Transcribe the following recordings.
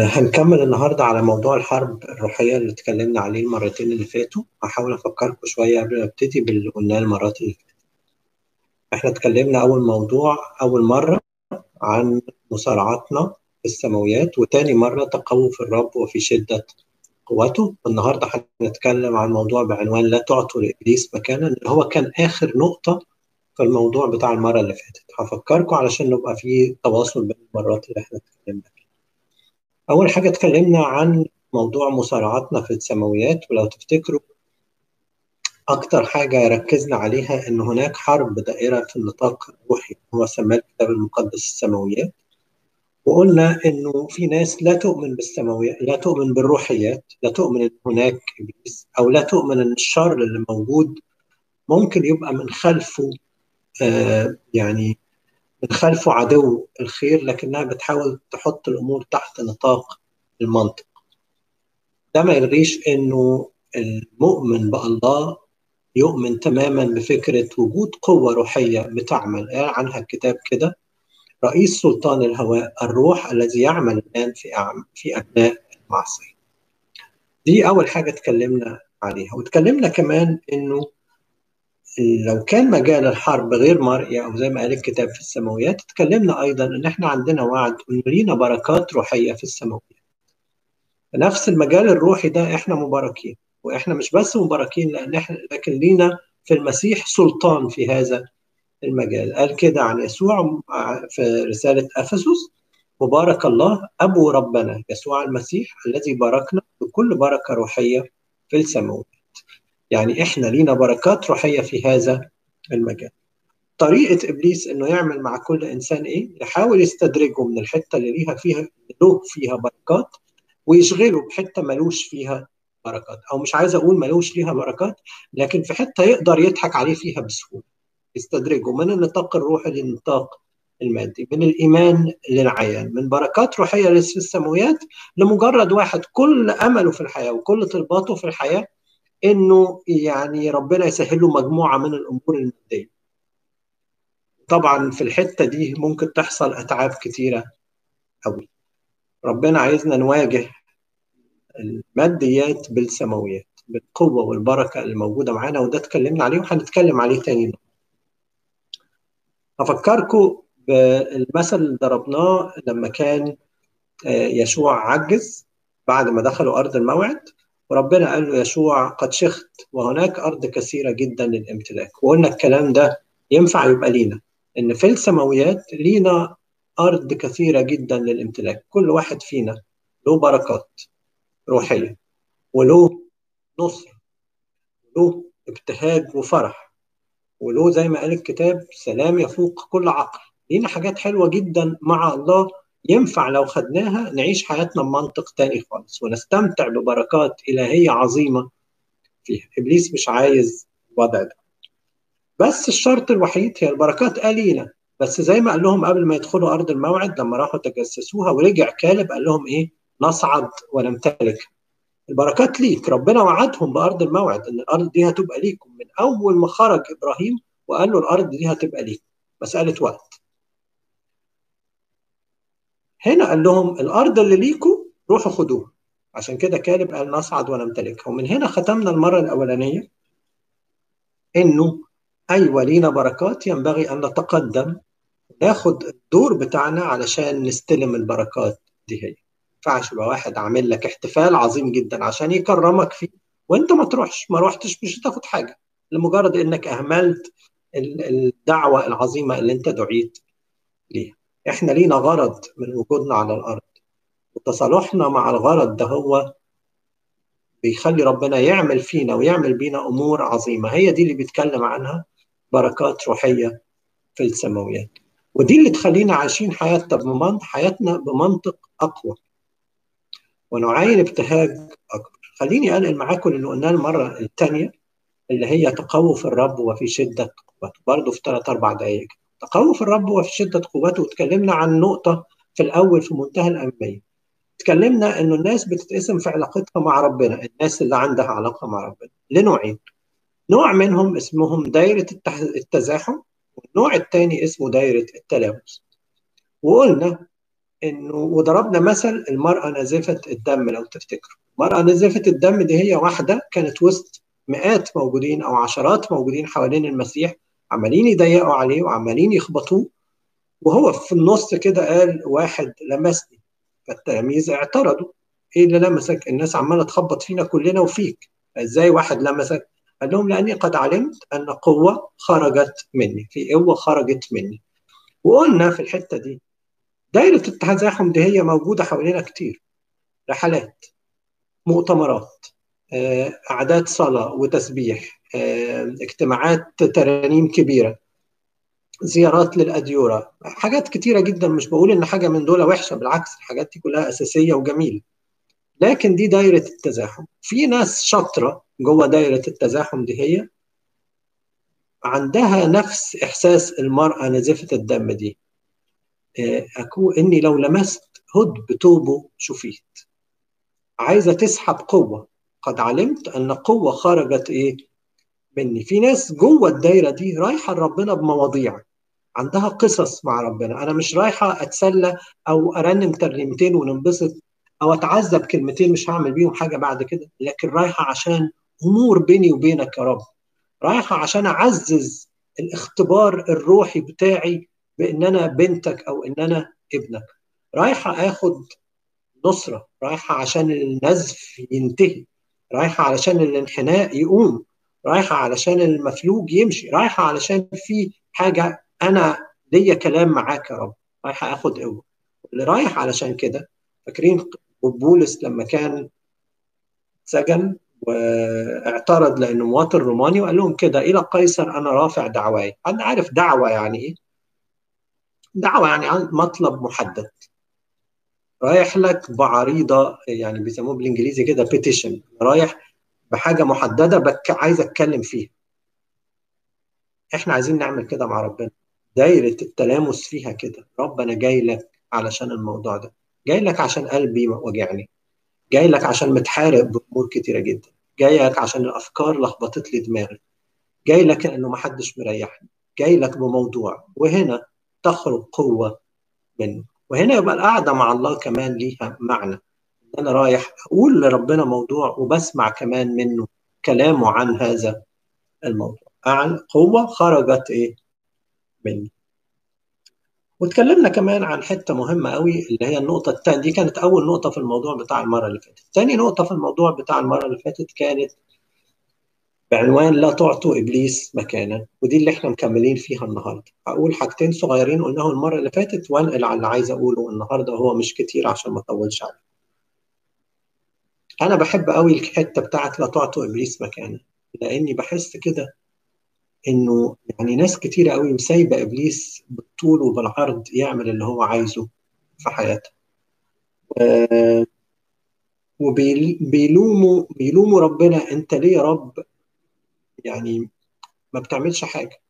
هنكمل النهاردة على موضوع الحرب الروحية اللي اتكلمنا عليه المرتين اللي فاتوا. هحاول أفكركم شوية قبل ما أبتدي باللي قلناه المرات اللي فاتت. إحنا اتكلمنا أول موضوع أول مرة عن مصارعتنا في السماويات وتاني مرة تقوف الرب وفي شدة قوته. النهاردة هنتكلم عن موضوع بعنوان لا تعطوا لإبليس مكانا اللي هو كان آخر نقطة في الموضوع بتاع المرة اللي فاتت. هفكركم علشان نبقى في تواصل بين المرات اللي إحنا اتكلمنا. فيها أول حاجة اتكلمنا عن موضوع مصارعتنا في السماويات ولو تفتكروا أكتر حاجة ركزنا عليها إن هناك حرب دائرة في النطاق الروحي هو سماه الكتاب المقدس السماويات. وقلنا إنه في ناس لا تؤمن بالسماويات لا تؤمن بالروحيات لا تؤمن إن هناك إبليس أو لا تؤمن إن الشر اللي موجود ممكن يبقى من خلفه آه يعني خلفه عدو الخير لكنها بتحاول تحط الأمور تحت نطاق المنطق. ده ما يلغيش إنه المؤمن بالله يؤمن تماما بفكرة وجود قوة روحية بتعمل. قال عنها الكتاب كده رئيس سلطان الهواء الروح الذي يعمل الآن في في ابناء المعصيه دي أول حاجة اتكلمنا عليها. واتكلمنا كمان إنه لو كان مجال الحرب غير مرئي أو زي ما قال الكتاب في السماويات اتكلمنا أيضا إن إحنا عندنا وعد ان لينا بركات روحية في السماويات. نفس المجال الروحي ده إحنا مباركين وإحنا مش بس مباركين لأن إحنا لكن لينا في المسيح سلطان في هذا المجال قال كده عن يسوع في رسالة أفسس مبارك الله أبو ربنا يسوع المسيح الذي باركنا بكل بركة روحية في السماوات. يعني إحنا لينا بركات روحية في هذا المجال. طريقة إبليس إنه يعمل مع كل إنسان إيه؟ يحاول يستدرجه من الحتة اللي ليها فيها له فيها بركات ويشغله بحتة ملوش فيها بركات. أو مش عايز أقول ملوش ليها بركات لكن في حتة يقدر يضحك عليه فيها بسهولة. يستدرجه من النطاق الروحي للنطاق المادي من الإيمان للعيان من بركات روحية في السماويات لمجرد واحد كل أمله في الحياة وكل طلباته في الحياة إنه يعني ربنا يسهل له مجموعة من الأمور المادية. طبعا في الحتة دي ممكن تحصل أتعاب كتيرة قوي. ربنا عايزنا نواجه الماديات بالسماويات بالقوة والبركة اللي موجودة معانا وده اتكلمنا عليه وهنتكلم عليه تاني. هفكركم بالمثل اللي ضربناه لما كان يشوع عجز بعد ما دخلوا أرض الموعد وربنا قال له يشوع قد شخت وهناك أرض كثيرة جدا للامتلاك. وقلنا الكلام ده ينفع يبقى لينا إن في السماويات لينا أرض كثيرة جدا للامتلاك. كل واحد فينا له بركات روحية وله نصر وله ابتهاج وفرح وله زي ما قال الكتاب سلام يفوق كل عقل. لينا حاجات حلوة جدا مع الله ينفع لو خدناها نعيش حياتنا بمنطق تاني خالص ونستمتع ببركات إلهية عظيمة فيها. إبليس مش عايز الوضع ده. بس الشرط الوحيد هي البركات قليلة. بس زي ما قال لهم قبل ما يدخلوا أرض الموعد لما راحوا تجسسوها ورجع كالب قال لهم إيه؟ نصعد ونمتلك. البركات ليك. ربنا وعدهم بأرض الموعد إن الأرض دي هتبقى ليكم. من أول ما خرج إبراهيم وقال له الأرض دي هتبقى ليك مسألة وقت. هنا قال لهم الأرض اللي ليكوا روحوا خدوها. عشان كده كالب قال نصعد ونمتلكها. ومن هنا ختمنا المرة الأولانية إنه أيوه لينا بركات ينبغي أن نتقدم ناخد الدور بتاعنا علشان نستلم البركات دي هي. ينفعش يبقى واحد عامل لك احتفال عظيم جدا عشان يكرمك فيه. وأنت ما تروحش ما روحتش مش هتاخد حاجة. لمجرد إنك أهملت الدعوة العظيمة اللي أنت دعيت ليها. إحنا لينا غرض من وجودنا على الأرض. وتصالحنا مع الغرض ده هو بيخلي ربنا يعمل فينا ويعمل بينا أمور عظيمة. هي دي اللي بيتكلم عنها بركات روحية في السماويات. ودي اللي تخلينا عايشين حياتنا بمنطق حياتنا بمنطق أقوى. ونعاين ابتهاج أكبر. خليني أنقل معاكم اللي قلناه المرة الثانية اللي هي تخوف الرب وفي شدة قوته. برضه في ثلاث أربع دقائق تخوف الرب وفي شدة قوته. وتكلمنا عن نقطة في الأول في منتهى الأهمية. تكلمنا إنه الناس بتتقسم في علاقتها مع ربنا. الناس اللي عندها علاقة مع ربنا. لنوعين نوع منهم اسمهم دايرة التزاحم والنوع الثاني اسمه دايرة التلامس. وقلنا إنه وضربنا مثل المرأة نازفة الدم لو تفتكروا. المرأة نازفة الدم دي هي واحدة كانت وسط مئات موجودين أو عشرات موجودين حوالين المسيح. عمالين يضيقوا عليه وعمالين يخبطوه. وهو في النص كده قال واحد لمسني فالتلاميذ اعترضوا. إيه اللي لمسك؟ الناس عمالة تخبط فينا كلنا وفيك. إزاي واحد لمسك؟ قال لهم لأني قد علمت أن قوة خرجت مني في قوة خرجت مني. وقلنا في الحتة دي دايرة التزاحم دي هي موجودة حوالينا كتير. رحلات مؤتمرات أعداد صلاة وتسبيح اجتماعات ترانيم كبيرة زيارات للأديورة حاجات كتيرة جدا مش بقول إن حاجة من دول وحشة بالعكس الحاجات دي كلها أساسية وجميلة. لكن دي دايرة التزاحم. في ناس شاطرة جوه دايرة التزاحم دي هي عندها نفس إحساس المرأة نزفه الدم دي. اكون إني لو لمست هد بتوبه شفيت. عايزة تسحب قوة. قد علمت أن قوة خرجت إيه؟ مني. في ناس جوه الدايرة دي رايحة لربنا بمواضيع عندها قصص مع ربنا. أنا مش رايحة أتسلى أو أرنم ترنيمتين وننبسط أو أتعذب كلمتين مش هعمل بيهم حاجة بعد كده لكن رايحة عشان أمور بيني وبينك يا رب. رايحة عشان أعزز الاختبار الروحي بتاعي بإن أنا بنتك أو إن أنا ابنك. رايحة آخد نصرة رايحة عشان النزف ينتهي رايحة علشان الانحناء يقوم. رايحة علشان المفلوج يمشي رايحة علشان في حاجة أنا ليا كلام معاك يا رب رايحة آخد قوه اللي رايح علشان كده فاكرين بولس لما كان سجن واعترض لأنه مواطن روماني وقال لهم كده إلى قيصر أنا رافع دعواي. أنا عارف دعوة يعني إيه؟ دعوة يعني مطلب محدد. رايح لك بعريضة يعني بيسموه بالإنجليزي كده بيتيشن رايح بحاجة محددة بك عايز أتكلم فيها. إحنا عايزين نعمل كده مع ربنا. دايرة التلامس فيها كده. رب أنا جاي لك علشان الموضوع ده. جاي لك عشان قلبي وجعني. جاي لك عشان متحارب بأمور كتيرة جدا. جاي لك عشان الأفكار لخبطت لي دماغي. جاي لك لأنه ما حدش مريحني. جاي لك بموضوع. وهنا تخرج قوة منه. وهنا يبقى القعدة مع الله كمان ليها معنى. أنا رايح أقول لربنا موضوع وبسمع كمان منه كلامه عن هذا الموضوع. عن قوة خرجت إيه؟ مني. واتكلمنا كمان عن حتة مهمة قوي اللي هي النقطة الثانية دي كانت أول نقطة في الموضوع بتاع المرة اللي فاتت. ثاني نقطة في الموضوع بتاع المرة اللي فاتت كانت بعنوان لا تعطوا إبليس مكانا. ودي اللي إحنا مكملين فيها النهارده. هقول حاجتين صغيرين قلناهم المرة اللي فاتت وانقل على اللي عايز أقوله النهارده. هو مش كتير عشان ما أطولش عليه. أنا بحب قوي الحتة بتاعت لا تعطوا إبليس مكانا لأني بحس كده إنه يعني ناس كتيره قوي مسايبة إبليس بالطول وبالعرض يعمل اللي هو عايزه في حياته. وبيلوموا بيلوموا ربنا أنت ليه يا رب يعني ما بتعملش حاجة؟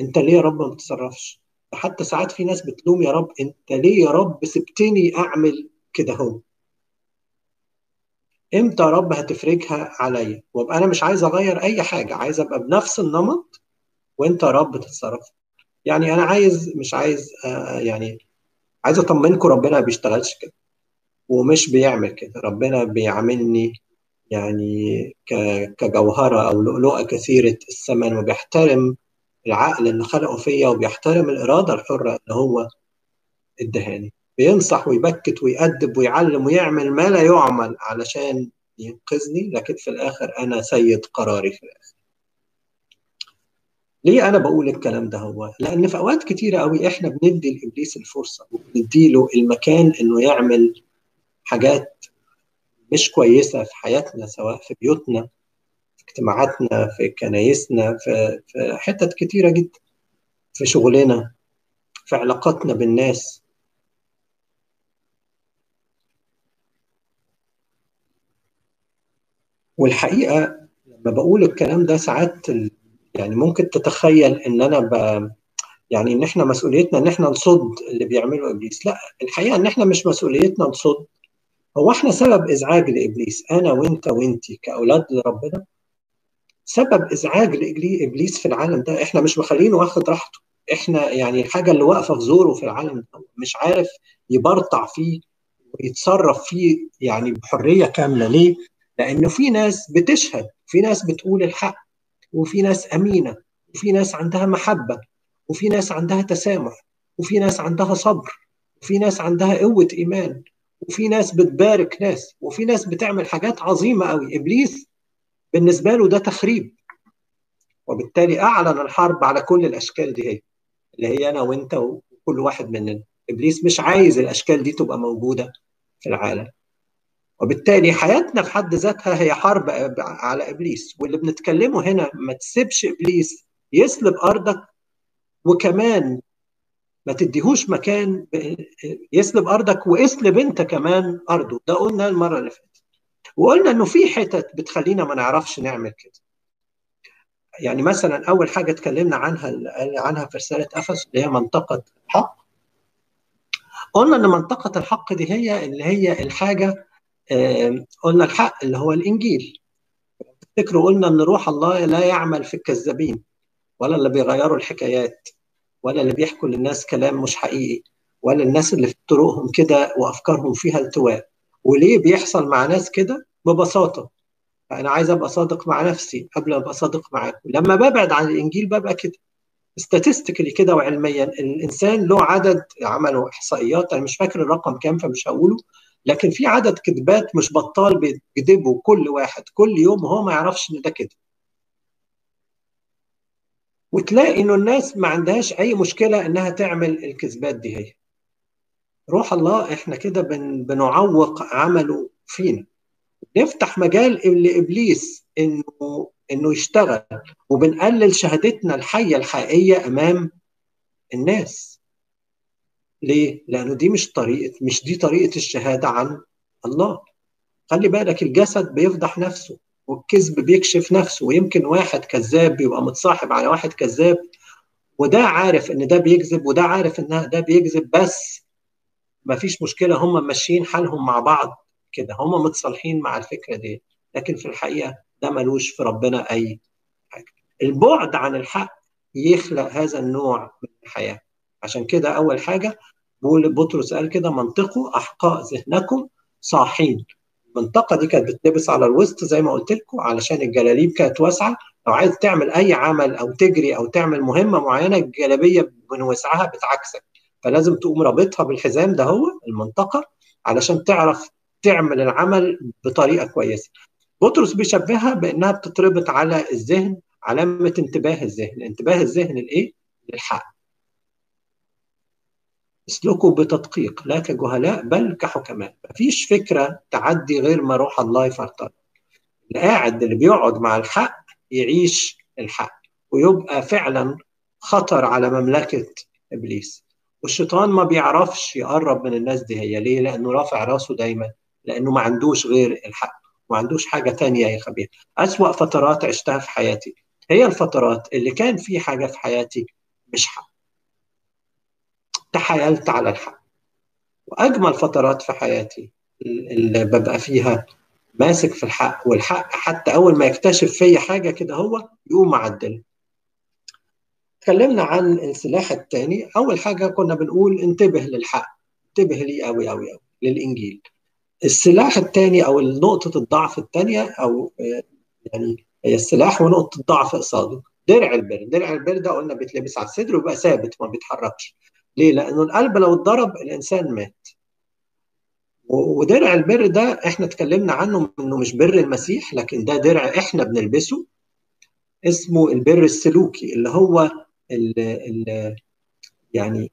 أنت ليه يا رب ما بتتصرفش؟ حتى ساعات في ناس بتلوم يا رب أنت ليه يا رب سبتني أعمل كده هو؟ إمتى يا رب هتفرجها عليا؟ وابقى أنا مش عايز أغير أي حاجة عايز أبقى بنفس النمط وأنت يا رب تتصرف. يعني أنا عايز مش عايز آه يعني عايز أطمنكم ربنا ما بيشتغلش كده ومش بيعمل كده. ربنا بيعاملني يعني كجوهرة أو لؤلؤة كثيرة الثمن وبيحترم العقل اللي خلقه فيا وبيحترم الإرادة الحرة اللي هو ادهاني. بينصح ويبكت ويأدب ويعلم ويعمل ما لا يعمل علشان ينقذني لكن في الآخر أنا سيد قراري في الآخر ليه أنا بقول الكلام ده هو؟ لأن في أوقات كتيرة قوي إحنا بندي لإبليس الفرصة وبنديله المكان إنه يعمل حاجات مش كويسة في حياتنا سواء في بيوتنا في اجتماعاتنا في كنايسنا في, في حتت كتيرة جدا في شغلنا في علاقاتنا بالناس والحقيقة لما بقول الكلام ده ساعات يعني ممكن تتخيل إن أنا ب... يعني إن إحنا مسؤوليتنا إن إحنا نصد اللي بيعمله إبليس. لا الحقيقة إن إحنا مش مسؤوليتنا نصد. هو إحنا سبب إزعاج لإبليس أنا وإنت وإنتي كأولاد لربنا. سبب إزعاج لابليس في العالم ده إحنا مش مخلينه واخد راحته. إحنا يعني الحاجة اللي واقفة في زوره في العالم مش عارف يبرطع فيه ويتصرف فيه يعني بحرية كاملة. ليه؟ لأنه في ناس بتشهد في ناس بتقول الحق وفي ناس أمينة وفي ناس عندها محبة وفي ناس عندها تسامح وفي ناس عندها صبر وفي ناس عندها قوة إيمان وفي ناس بتبارك ناس وفي ناس بتعمل حاجات عظيمة قوي إبليس بالنسبة له ده تخريب. وبالتالي أعلن الحرب على كل الأشكال دي هي اللي هي أنا وأنت وكل واحد مننا. إبليس مش عايز الأشكال دي تبقى موجودة في العالم. وبالتالي حياتنا في حد ذاتها هي حرب على إبليس. واللي بنتكلمه هنا ما تسيبش إبليس يسلب أرضك وكمان ما تديهوش مكان يسلب أرضك واسلب أنت كمان أرضه. ده قلنا المرة اللي فاتت. وقلنا إنه في حتت بتخلينا ما نعرفش نعمل كده. يعني مثلا أول حاجة اتكلمنا عنها عنها في رسالة افس اللي هي منطقة الحق. قلنا إن منطقة الحق دي هي اللي هي الحاجة قلنا الحق اللي هو الإنجيل. تفتكروا قلنا إن روح الله لا يعمل في الكذابين ولا اللي بيغيروا الحكايات ولا اللي بيحكوا للناس كلام مش حقيقي ولا الناس اللي في طرقهم كده وأفكارهم فيها التواء. وليه بيحصل مع ناس كده؟ ببساطة. أنا عايز أبقى صادق مع نفسي قبل ما أبقى صادق معاكم لما ببعد عن الإنجيل ببقى كده. استاتستيكلي كده وعلميا الإنسان له عدد عملوا إحصائيات أنا مش فاكر الرقم كام فمش هقوله. لكن في عدد كذبات مش بطال بيكذبوا. كل واحد كل يوم وهو ما يعرفش إن ده كده وتلاقي إنه الناس ما عندهاش أي مشكلة إنها تعمل الكذبات دي هي. روح الله إحنا كده بن بنعوق عمله فينا. نفتح مجال لإبليس إنه إنه يشتغل وبنقلل شهادتنا الحية الحقيقية أمام الناس. ليه؟ لأنه دي مش طريقة مش دي طريقة الشهادة عن الله. خلي بالك الجسد بيفضح نفسه والكذب بيكشف نفسه ويمكن واحد كذاب بيبقى متصاحب على واحد كذاب وده عارف إن ده بيكذب وده عارف ان ده بيكذب بس ما فيش مشكلة هم ماشيين حالهم مع بعض كده هم متصالحين مع الفكرة دي. لكن في الحقيقة ده ملوش في ربنا أي حاجة. البعد عن الحق يخلق هذا النوع من الحياة. عشان كده أول حاجة بقول بطرس قال كده منطقوا أحقاء ذهنكم صاحين. المنطقة دي كانت بتلبس على الوسط زي ما قلت لكم علشان الجلاليب كانت واسعة. لو عايز تعمل أي عمل أو تجري أو تعمل مهمة معينة الجلابية من وسعها بتعكسك فلازم تقوم رابطها بالحزام ده هو المنطقة علشان تعرف تعمل العمل بطريقة كويسة. بطرس بيشبهها بأنها بتتربط على الذهن علامة انتباه الذهن. انتباه الذهن لإيه؟ للحق. اسلكوا بتدقيق لا كجهلاء بل كحكماء. مفيش فكرة تعدي غير ما روح الله يفرطها اللي قاعد اللي بيقعد مع الحق يعيش الحق ويبقى فعلا خطر على مملكة إبليس. والشيطان ما بيعرفش يقرب من الناس دي هي ليه؟ لأنه رافع راسه دايما لأنه ما عندوش غير الحق ما عندوش حاجة تانية يخبيها أسوأ فترات عشتها في حياتي. هي الفترات اللي كان في حاجة في حياتي مش حق. تحايلت على الحق. وأجمل فترات في حياتي اللي ببقى فيها ماسك في الحق والحق حتى أول ما يكتشف في حاجة كده هو يقوم معدل. اتكلمنا عن السلاح الثاني أول حاجة كنا بنقول انتبه للحق انتبه ليه قوي قوي قوي للإنجيل. السلاح الثاني أو نقطة الضعف الثانية أو يعني هي السلاح ونقطة الضعف قصاده. درع البر درع البر ده قلنا بيتلبس على الصدر ويبقى ثابت ما بيتحركش. ليه؟ لأنه القلب لو اتضرب الإنسان مات. ودرع البر ده إحنا اتكلمنا عنه إنه مش بر المسيح لكن ده درع إحنا بنلبسه اسمه البر السلوكي اللي هو ال ال يعني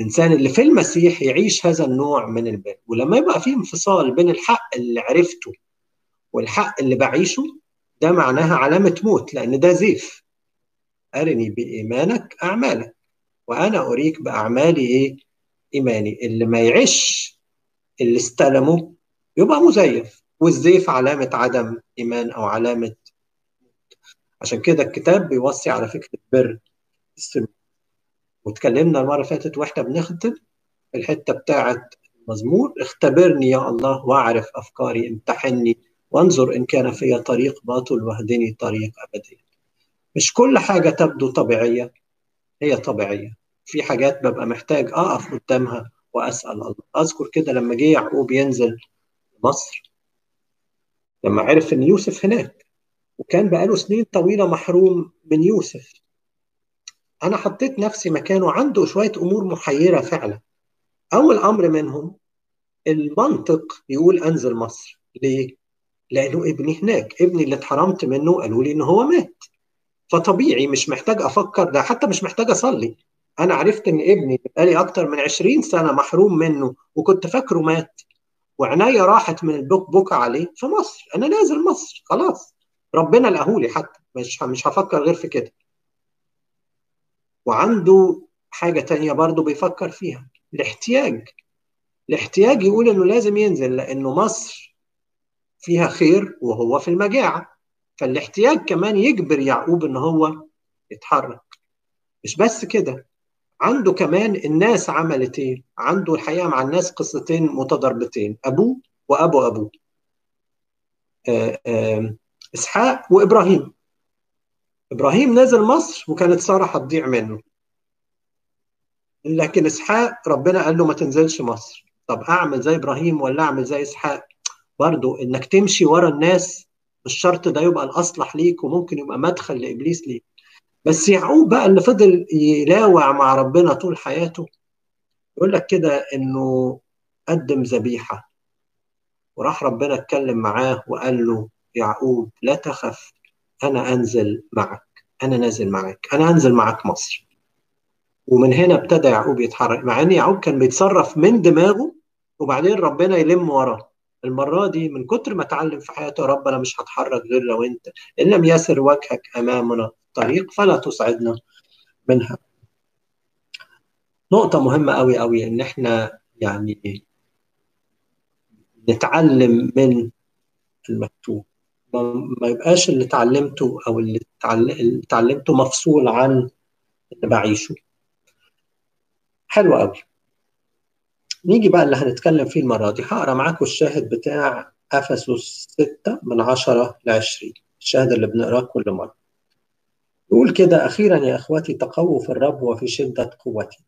الإنسان اللي في المسيح يعيش هذا النوع من البر. ولما يبقى في انفصال بين الحق اللي عرفته والحق اللي بعيشه ده معناها علامة موت لأن ده زيف. أرني بإيمانك أعمالك. وأنا أريك باعمالي إيه إيماني. اللي ما يعيش اللي استلمه يبقى مزيف. والزيف علامة عدم إيمان أو علامة عشان كده الكتاب بيوصي على فكرة بر السلوك واتكلمنا المرة اللي فاتت وإحنا بنختم الحتة بتاعه المزمور. اختبرني يا الله وأعرف أفكاري امتحني وانظر إن كان في طريق باطل واهدني طريق أبدي. مش كل حاجة تبدو طبيعية. هي طبيعية. في حاجات ببقى محتاج أقف قدامها وأسأل الله. أذكر كده لما جه يعقوب ينزل مصر لما عرف إن يوسف هناك وكان بقاله سنين طويلة محروم من يوسف. أنا حطيت نفسي مكانه عنده شوية أمور محيرة فعلا. أول أمر منهم المنطق يقول أنزل مصر. ليه؟ لأنه ابني هناك. ابني اللي اتحرمت منه قالوا لي إن هو مات. فطبيعي مش محتاج أفكر ده حتى مش محتاج أصلي. أنا عرفت إن ابني بقالي أكتر من 20 سنة محروم منه وكنت فاكره مات وعناية راحت من البك بكى عليه في مصر. أنا نازل مصر خلاص. ربنا لقاهولي حتى مش مش هفكر غير في كده. وعنده حاجة تانية برضه بيفكر فيها الاحتياج. الاحتياج يقول إنه لازم ينزل لأنه مصر فيها خير وهو في المجاعة. فالاحتياج كمان يجبر يعقوب إن هو يتحرك. مش بس كده عنده كمان الناس عملت إيه عنده الحقيقة مع الناس قصتين متضاربتين أبوه وأبو أبوه. آآ إسحاق وإبراهيم. إبراهيم نزل مصر وكانت سارة هتضيع منه. لكن إسحاق ربنا قال له ما تنزلش مصر. طب أعمل زي إبراهيم ولا أعمل زي إسحاق؟ برضو إنك تمشي ورا الناس مش شرط ده يبقى الأصلح ليك وممكن يبقى مدخل لإبليس ليك. بس يعقوب بقى اللي فضل يلاوع مع ربنا طول حياته يقول لك كده إنه قدم ذبيحة. وراح ربنا اتكلم معاه وقال له يعقوب لا تخف أنا أنزل معك أنا نازل معك أنا أنزل معك مصر. ومن هنا ابتدى يعقوب يتحرك مع إن يعقوب كان بيتصرف من دماغه وبعدين ربنا يلم وراه. المرة دي من كتر ما اتعلم في حياته يا رب أنا مش هتحرك غير لو أنت إن لم يسر وجهك أمامنا طريق فلا تصعدنا منها. نقطة مهمة قوي قوي إن إحنا يعني نتعلم من المكتوب. ما يبقاش اللي اتعلمته أو اللي اتعلمته مفصول عن اللي بعيشه. حلو قوي نيجي بقى اللي هنتكلم فيه المرة دي. هقرأ معاكم الشاهد بتاع أفسس 6 من 10 ل 20 الشاهد اللي بنقراه كل مرة. يقول كده أخيرا يا أخوتي تقووا في الرب وفي شدة قوتي.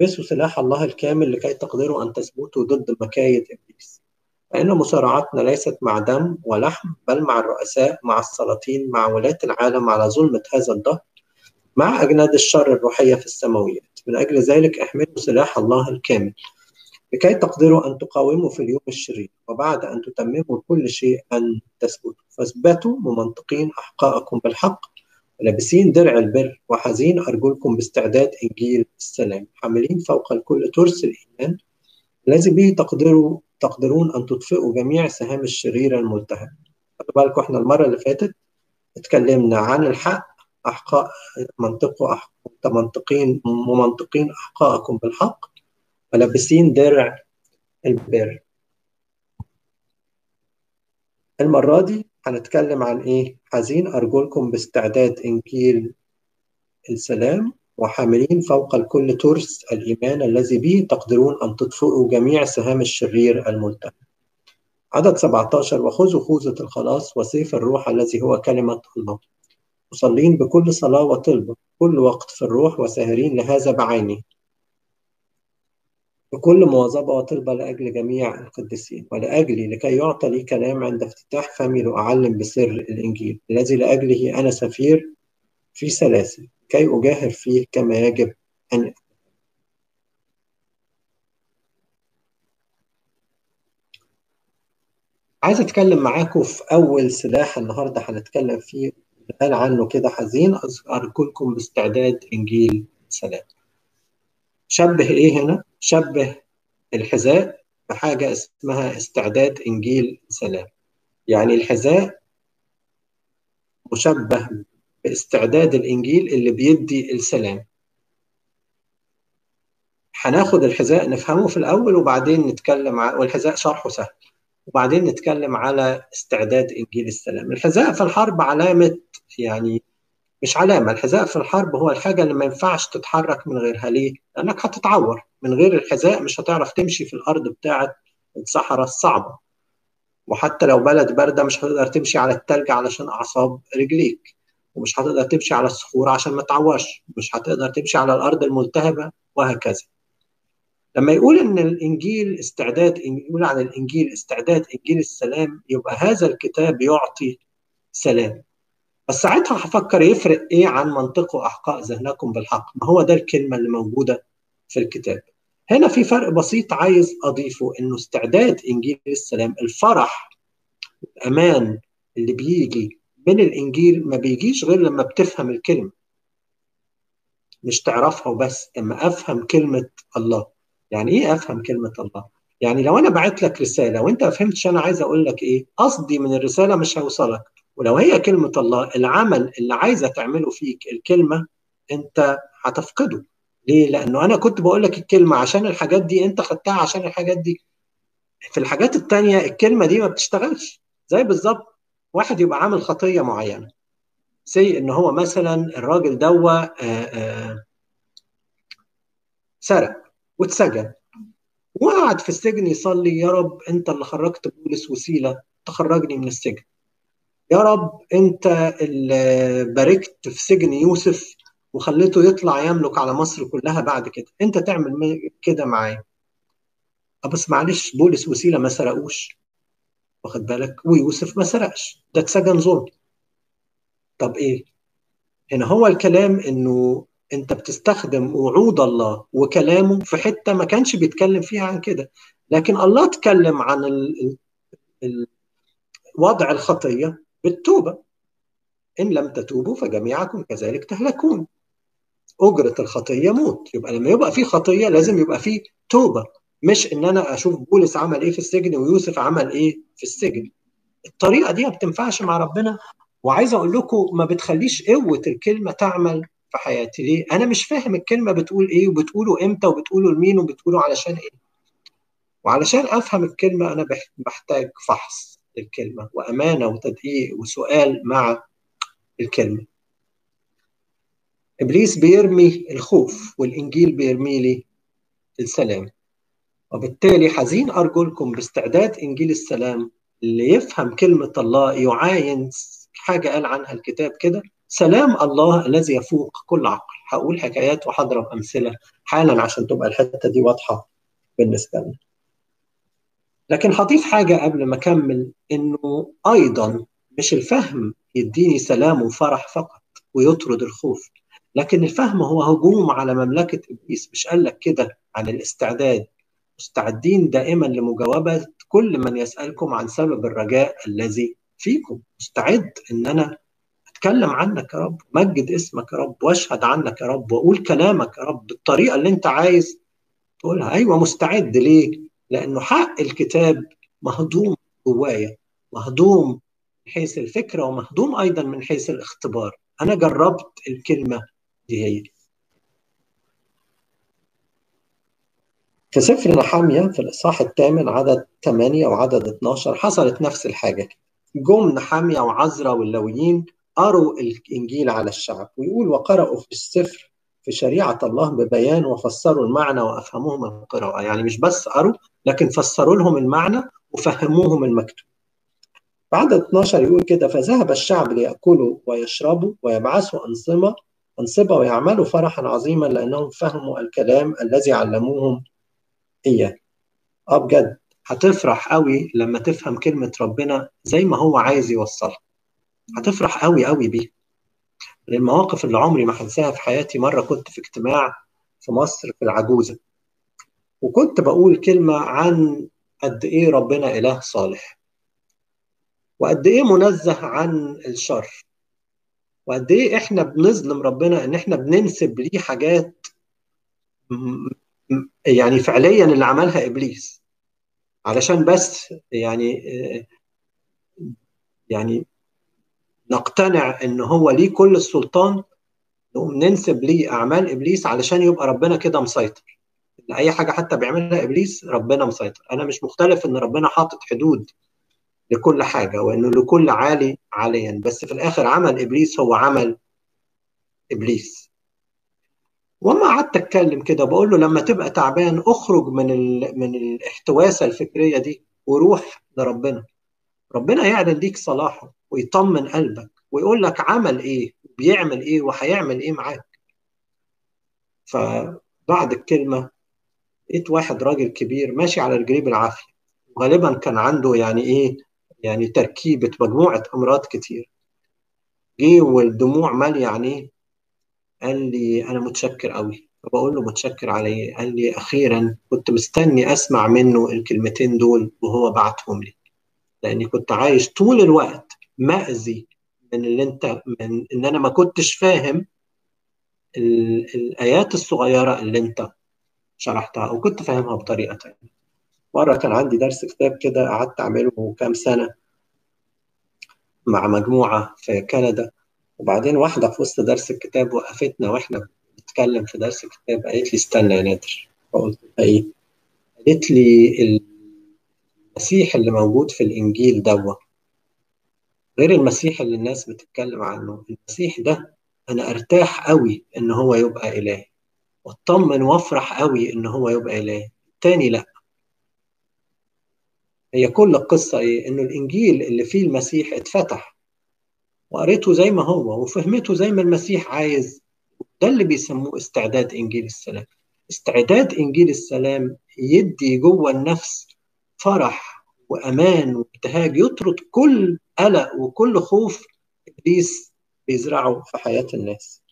البسوا سلاح الله الكامل لكي تقدروا أن تثبتوا ضد مكايد إبليس. فإن مصارعتنا ليست مع دم ولحم بل مع الرؤساء مع السلاطين مع ولاة العالم على ظلمة هذا الدهر مع أجناد الشر الروحية في السماويات. من أجل ذلك احملوا سلاح الله الكامل. لكي تقدروا أن تقاوموا في اليوم الشرير وبعد أن تتمموا كل شيء أن تثبتوا فاثبتوا ممنطقين أحقاءكم بالحق ولابسين درع البر وحزين أرجلكم باستعداد إنجيل السلام. حاملين فوق الكل ترس الإيمان الذي به تقدروا تقدرون أن تطفئوا جميع سهام الشرير الملتهب. خدوا بالكم إحنا المرة اللي فاتت اتكلمنا عن الحق أحقاء منطقوا أحقاء منطقين ممنطقين أحقاءكم بالحق. ولابسين درع البر. المرة دي هنتكلم عن إيه؟ حزين أرجلكم باستعداد إنجيل السلام وحاملين فوق الكل ترس الإيمان الذي به تقدرون أن تطفئوا جميع سهام الشرير الملتهب عدد 17 وخذوا خوذة الخلاص وسيف الروح الذي هو كلمة الله. مصلين بكل صلاة وطلبة كل وقت في الروح وساهرين لهذا بعينه. بكل مواظبة وطلبة لأجل جميع القديسين ولأجلي لكي يعطى لي كلام عند افتتاح فمي لأعلم بسر الإنجيل الذي لأجله أنا سفير في سلاسل كي أجاهر فيه كما يجب أن عايز أتكلم معاكم في أول سلاح النهاردة هنتكلم فيه قال عنه كده حزين أرجلكم باستعداد إنجيل سلام شبه إيه هنا؟ شبه الحذاء بحاجة اسمها استعداد إنجيل سلام. يعني الحذاء مشبه باستعداد الإنجيل اللي بيدي السلام. هناخد الحذاء نفهمه في الأول وبعدين نتكلم ع... والحذاء شرحه سهل. وبعدين نتكلم على استعداد إنجيل السلام. الحذاء في الحرب علامة يعني مش علامة. الحذاء في الحرب هو الحاجة اللي ما ينفعش تتحرك من غيرها. ليه؟ لأنك هتتعور. من غير الحذاء مش هتعرف تمشي في الأرض بتاعة الصحراء الصعبة. وحتى لو بلد باردة مش هتقدر تمشي على التلج علشان أعصاب رجليك. ومش هتقدر تمشي على الصخور عشان ما تعورش. مش هتقدر تمشي على الأرض الملتهبة وهكذا. لما يقول إن الإنجيل استعداد يقول عن الإنجيل استعداد إنجيل السلام يبقى هذا الكتاب يعطي سلام. بس ساعتها هفكر يفرق إيه عن منطقه احقاء ذهنكم بالحق؟ ما هو ده الكلمة اللي موجودة في الكتاب. هنا في فرق بسيط عايز أضيفه إنه استعداد إنجيل السلام الفرح الأمان اللي بيجي من الإنجيل ما بيجيش غير لما بتفهم الكلمة. مش تعرفها وبس إما أفهم كلمة الله. يعني إيه أفهم كلمة الله؟ يعني لو أنا بعت لك رسالة وأنت ما فهمتش أنا عايز أقول لك إيه قصدي من الرسالة مش هيوصلك. ولو هي كلمة الله العمل اللي عايزة تعمله فيك الكلمة أنت هتفقده. ليه؟ لأنه أنا كنت بقول لك الكلمة عشان الحاجات دي أنت خدتها عشان الحاجات دي. في الحاجات التانية الكلمة دي ما بتشتغلش. زي بالظبط واحد يبقى عامل خطية معينة. سي إن هو مثلا الراجل دوا سرق واتسجن. وقعد في السجن يصلي يا رب أنت اللي خرجت بولس وسيلة تخرجني من السجن. يا رب انت اللي باركت في سجن يوسف وخليته يطلع يملك على مصر كلها بعد كده. انت تعمل كده معايا. بس معلش بولس وسيلة ما سرقوش. واخد بالك؟ ويوسف ما سرقش. ده اتسجن ظلم. طب إيه؟ هنا هو الكلام انه انت بتستخدم وعود الله وكلامه في حتة ما كانش بيتكلم فيها عن كده. لكن الله اتكلم عن ال ال وضع الخطية. بالتوبة. إن لم تتوبوا فجميعكم كذلك تهلكون. أجرة الخطية موت. يبقى لما يبقى في خطية لازم يبقى في توبة. مش إن أنا أشوف بولس عمل إيه في السجن ويوسف عمل إيه في السجن. الطريقة دي ما بتنفعش مع ربنا. وعايز أقول لكم ما بتخليش قوة الكلمة تعمل في حياتي. ليه؟ أنا مش فاهم الكلمة بتقول إيه وبتقوله إمتى وبتقوله لمين وبتقوله علشان إيه. وعلشان أفهم الكلمة أنا بحتاج فحص. الكلمة وأمانة وتدقيق وسؤال مع الكلمة. إبليس بيرمي الخوف والإنجيل بيرمي لي السلام. وبالتالي حزين أرجلكم باستعداد إنجيل السلام اللي يفهم كلمة الله يعاين حاجة قال عنها الكتاب كده. سلام الله الذي يفوق كل عقل. هقول حكايات وهضرب أمثلة حالا عشان تبقى الحتة دي واضحة بالنسبة لنا. لكن هضيف حاجة قبل ما أكمل إنه أيضا مش الفهم يديني سلام وفرح فقط ويطرد الخوف لكن الفهم هو هجوم على مملكة إبليس. مش قال لك كده عن الاستعداد؟ مستعدين دائما لمجاوبة كل من يسألكم عن سبب الرجاء الذي فيكم. مستعد إن أنا أتكلم عنك يا رب مجد اسمك يا رب وأشهد عنك يا رب وأقول كلامك يا رب بالطريقة اللي أنت عايز تقولها. أيوه مستعد. ليه؟ لأنه حق الكتاب مهضوم جوايا مهضوم من حيث الفكرة ومهضوم أيضا من حيث الاختبار. أنا جربت الكلمة دي. هي في سفر نحامية في الإصحاح الثامن عدد 8 وعدد 12 حصلت نفس الحاجة. جم نحامية وعزرا واللويين قروا الإنجيل على الشعب ويقول وقرأوا في السفر في شريعة الله ببيان وفسروا المعنى وأفهموهم القراءة. يعني مش بس قروا لكن فسروا لهم المعنى وفهموهم المكتوب. بعدد 12 يقول كده فذهب الشعب ليأكلوا ويشربوا ويبعثوا أنصمة أنصبة ويعملوا فرحا عظيما لأنهم فهموا الكلام الذي علموهم إياه. آه بجد هتفرح قوي لما تفهم كلمة ربنا زي ما هو عايز يوصلها. هتفرح قوي قوي بيه المواقف اللي عمري ما هنساها في حياتي. مرة كنت في اجتماع في مصر في العجوزة وكنت بقول كلمة عن قد إيه ربنا إله صالح وقد إيه منزه عن الشر وقد إيه إحنا بنظلم ربنا إن إحنا بننسب ليه حاجات يعني فعليا اللي عملها إبليس. علشان بس يعني يعني نقتنع إن هو ليه كل السلطان نقوم ننسب ليه أعمال إبليس علشان يبقى ربنا كده مسيطر. إن أي حاجة حتى بيعملها إبليس ربنا مسيطر. أنا مش مختلف إن ربنا حاطط حدود لكل حاجة وإنه لكل عالي عاليا بس في الآخر عمل إبليس هو عمل إبليس. وما قعدت أتكلم كده بقول له لما تبقى تعبان أخرج من ال... من الاحتواسة الفكرية دي وروح لربنا. ربنا يعلن ليك صلاحه. ويطمن قلبك ويقول لك عمل إيه بيعمل إيه وهيعمل إيه معاك. فبعد الكلمة لقيت واحد راجل كبير ماشي على رجليه بالعافيه غالبا كان عنده يعني إيه يعني تركيبة مجموعة أمراض كتير. جه والدموع ماليه عينيه قال لي أنا متشكر قوي فبقول له متشكر على إيه قال لي أخيرا كنت مستني أسمع منه الكلمتين دول وهو بعتهم لي. لأني كنت عايش طول الوقت مأذي من اللي انت من إن أنا ما كنتش فاهم الآيات الصغيرة اللي انت شرحتها وكنت فاهمها بطريقة تانية. مرة كان عندي درس كتاب كده قعدت أعمله كام سنة مع مجموعة في كندا. وبعدين واحدة في وسط درس الكتاب وقفتنا وإحنا بنتكلم في درس الكتاب قالت لي استنى يا نادر. فقلت إيه؟ قالت لي المسيح اللي موجود في الإنجيل دوت غير المسيح اللي الناس بتتكلم عنه. المسيح ده أنا أرتاح قوي إن هو يبقى إلهي. واطمن وأفرح قوي إن هو يبقى إلهي. التاني لأ. هي كل القصة إيه؟ إنه الإنجيل اللي فيه المسيح اتفتح. وقريته زي ما هو وفهمته زي ما المسيح عايز. ده اللي بيسموه استعداد إنجيل السلام. استعداد إنجيل السلام يدي جوه النفس فرح وأمان وابتهاج يطرد كل قلق وكل خوف ابليس بيزرعه في حياة الناس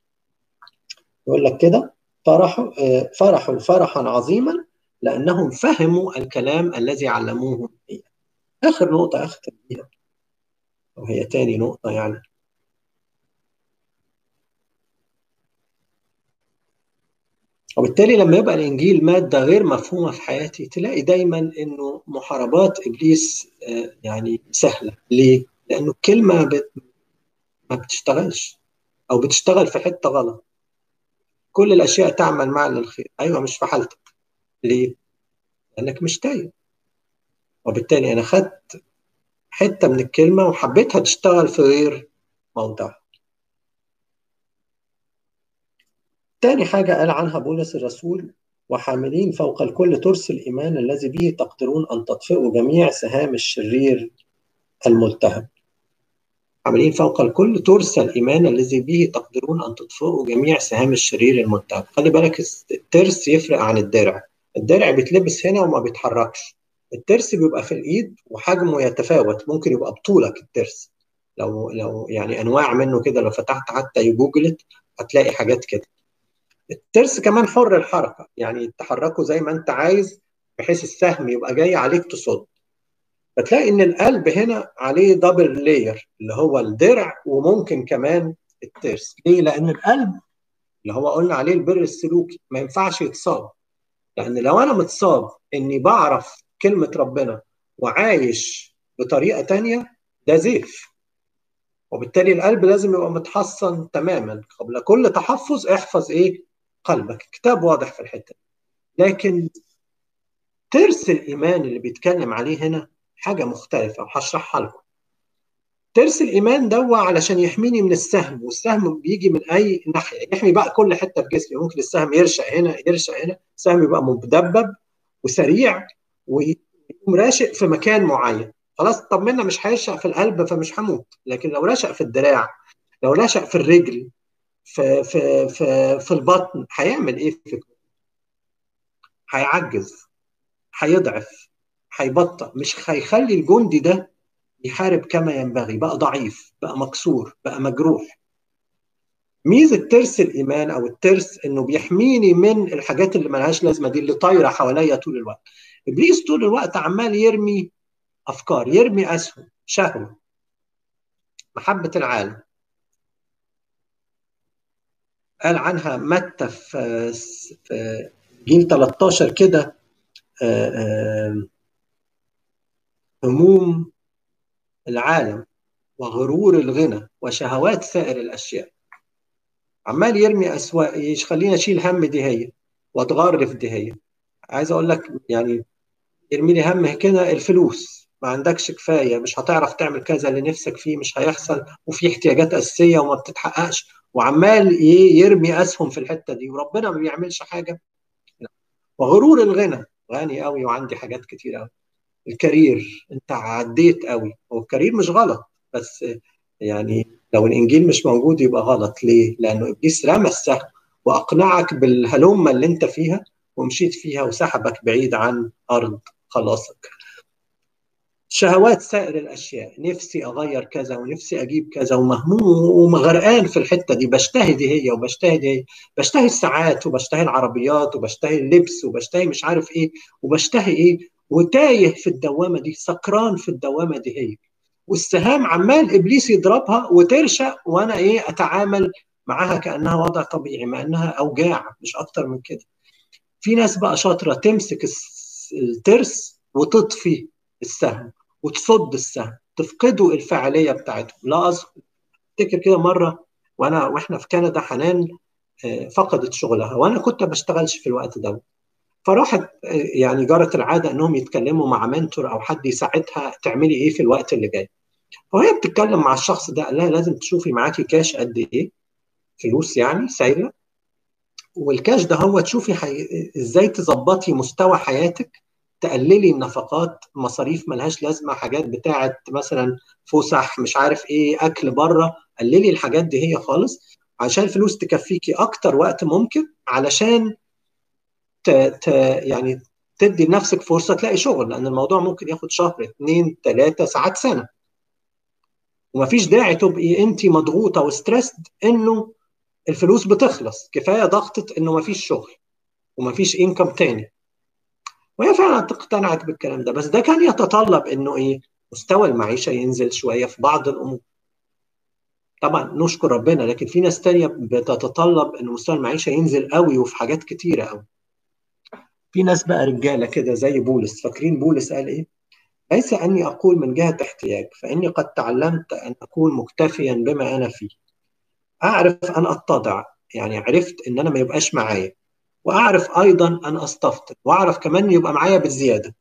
يقول لك كده فرحوا فرحوا فرحا عظيما لأنهم فهموا الكلام الذي علموه. آخر نقطة اختم بيها وهي تاني نقطة يعني وبالتالي لما يبقى الإنجيل ماده غير مفهومة في حياتي تلاقي دايما إنه محاربات إبليس يعني سهلة ليه؟ لأنه الكلمة بت... ما بتشتغلش أو بتشتغل في حتة غلط. كل الأشياء تعمل معا للخير أيوه مش في حالتك. ليه؟ لأنك مش تايب وبالتالي أنا خدت حتة من الكلمة وحبيتها تشتغل في غير موضعها. تاني حاجة قال عنها بولس الرسول وحاملين فوق الكل ترس الإيمان الذي به تقدرون أن تطفئوا جميع سهام الشرير الملتهب. حاملين فوق الكل ترس الإيمان الذي به تقدرون أن تطفئوا جميع سهام الشرير الملتهب خلي بالك الترس يفرق عن الدرع. الدرع بيتلبس هنا وما بيتحركش. الترس بيبقى في الإيد وحجمه يتفاوت. ممكن يبقى بطولك الترس. لو لو يعني أنواع منه كده لو فتحت حتى جوجلت هتلاقي حاجات كده. الترس كمان حر الحركة. يعني تحركه زي ما أنت عايز بحيث السهم يبقى جاي عليك تصد. فتلاقي إن القلب هنا عليه double layer اللي هو الدرع وممكن كمان الترس. ليه؟ لأن القلب اللي هو قلنا عليه البر السلوكي ما ينفعش يتصاب. لأن لو أنا متصاب إني بعرف كلمة ربنا وعايش بطريقة تانية ده زيف. وبالتالي القلب لازم يبقى متحصن تماما. قبل كل تحفظ احفظ إيه؟ قلبك. كتاب واضح في الحتة لكن ترس الإيمان اللي بيتكلم عليه هنا حاجة مختلفة وهشرحها لكم. ترس الإيمان ده علشان يحميني من السهم والسهم بيجي من أي ناحية. يحمي بقى كل حتة في جسمي. ممكن السهم يرشق هنا يرشق هنا. السهم يبقى مدبب وسريع ويقوم راشق في مكان معين. خلاص طمنا مش هيرشق في القلب فمش هموت. لكن لو رشق في الدراع لو رشق في الرجل في في في في البطن هيعمل إيه في هيعجز هيضعف. هيبطأ مش هيخلي الجندي ده يحارب كما ينبغي. بقى ضعيف بقى مكسور بقى مجروح. ميزة ترس الإيمان أو الترس إنه بيحميني من الحاجات اللي ملهاش لازمة دي اللي طايرة حواليا طول الوقت. إبليس طول الوقت عمال يرمي أفكار يرمي أسهم شهوة. محبة العالم. قال عنها متى في في جيل 13 كده هموم العالم وغرور الغنى وشهوات سائر الأشياء. عمال يرمي اسواق يخليني اشيل هم دي هي واتغرف دي هي. عايز أقول لك يعني يرمي لي هم كده الفلوس. ما عندكش كفاية. مش هتعرف تعمل كذا اللي نفسك فيه. مش هيحصل. وفي احتياجات أساسية وما بتتحققش. وعمال يرمي أسهم في الحتة دي. وربنا ما بيعملش حاجة. وغرور الغنى غني قوي وعندي حاجات كتير قوي الكارير انت عديت قوي. هو الكارير مش غلط بس يعني لو الإنجيل مش موجود يبقى غلط. ليه؟ لأنه إبليس رمى السهم وأقنعك بالهلومة اللي أنت فيها ومشيت فيها وسحبك بعيد عن أرض خلاصك. شهوات سائر الأشياء. نفسي أغير كذا ونفسي أجيب كذا ومهموم وغرقان في الحتة دي. بشتهي دي هي وبشتهي دي هي. بشتهي الساعات وبشتهي العربيات وبشتهي اللبس وبشتهي مش عارف إيه. وبشتهي إيه؟ وتايه في الدوامة دي سكران في الدوامة دي هي. والسهام عمال إبليس يضربها وترشق وأنا إيه أتعامل معاها كأنها وضع طبيعي مع إنها أوجاع مش أكتر من كده. في ناس بقى شاطرة تمسك الترس وتطفي السهم وتصد السهم تفقدوا الفاعلية بتاعتهم لا أفتكر كده مرة وأنا وإحنا في كندا حنان فقدت شغلها. وأنا كنت بشتغلش في الوقت ده فراحت يعني جرت العادة إنهم يتكلموا مع منتور أو حد يساعدها تعملي إيه في الوقت اللي جاي. فهي بتتكلم مع الشخص ده لها لازم تشوفي معاكي كاش قد إيه فلوس يعني سايلة. والكاش ده هو تشوفي حي... إزاي تظبطي مستوى حياتك تقللي النفقات مصاريف ملهاش لازمة حاجات بتاعه مثلا فسح مش عارف إيه أكل بره قللي الحاجات دي هي خالص. عشان الفلوس تكفيكي أكتر وقت ممكن علشان ت... يعني تدي لنفسك فرصة تلاقي شغل لأن الموضوع ممكن ياخد شهر اثنين ثلاثة ساعات سنة. ومفيش داعي تبقي انت مضغوطه وستريسد إنه الفلوس بتخلص. كفاية ضغطة إنه مفيش شغل ومفيش انكم تاني. وهي فعلا اقتنعت بالكلام ده بس ده كان يتطلب إنه إيه مستوى المعيشة ينزل شوية في بعض الأمور. طبعا نشكر ربنا لكن في ناس تانية بتتطلب إن مستوى المعيشة ينزل قوي وفي حاجات كتيرة قوي. في ناس بقى رجالة كده زي بولس. فاكرين بولس قال إيه؟ ليس أني أقول من جهة احتياج فإني قد تعلمت أن أكون مكتفيا بما أنا فيه. أعرف أن أتضع يعني عرفت إن أنا ما يبقاش معايا. وأعرف أيضا أن استفطر وأعرف كمان يبقى معايا بالزيادة.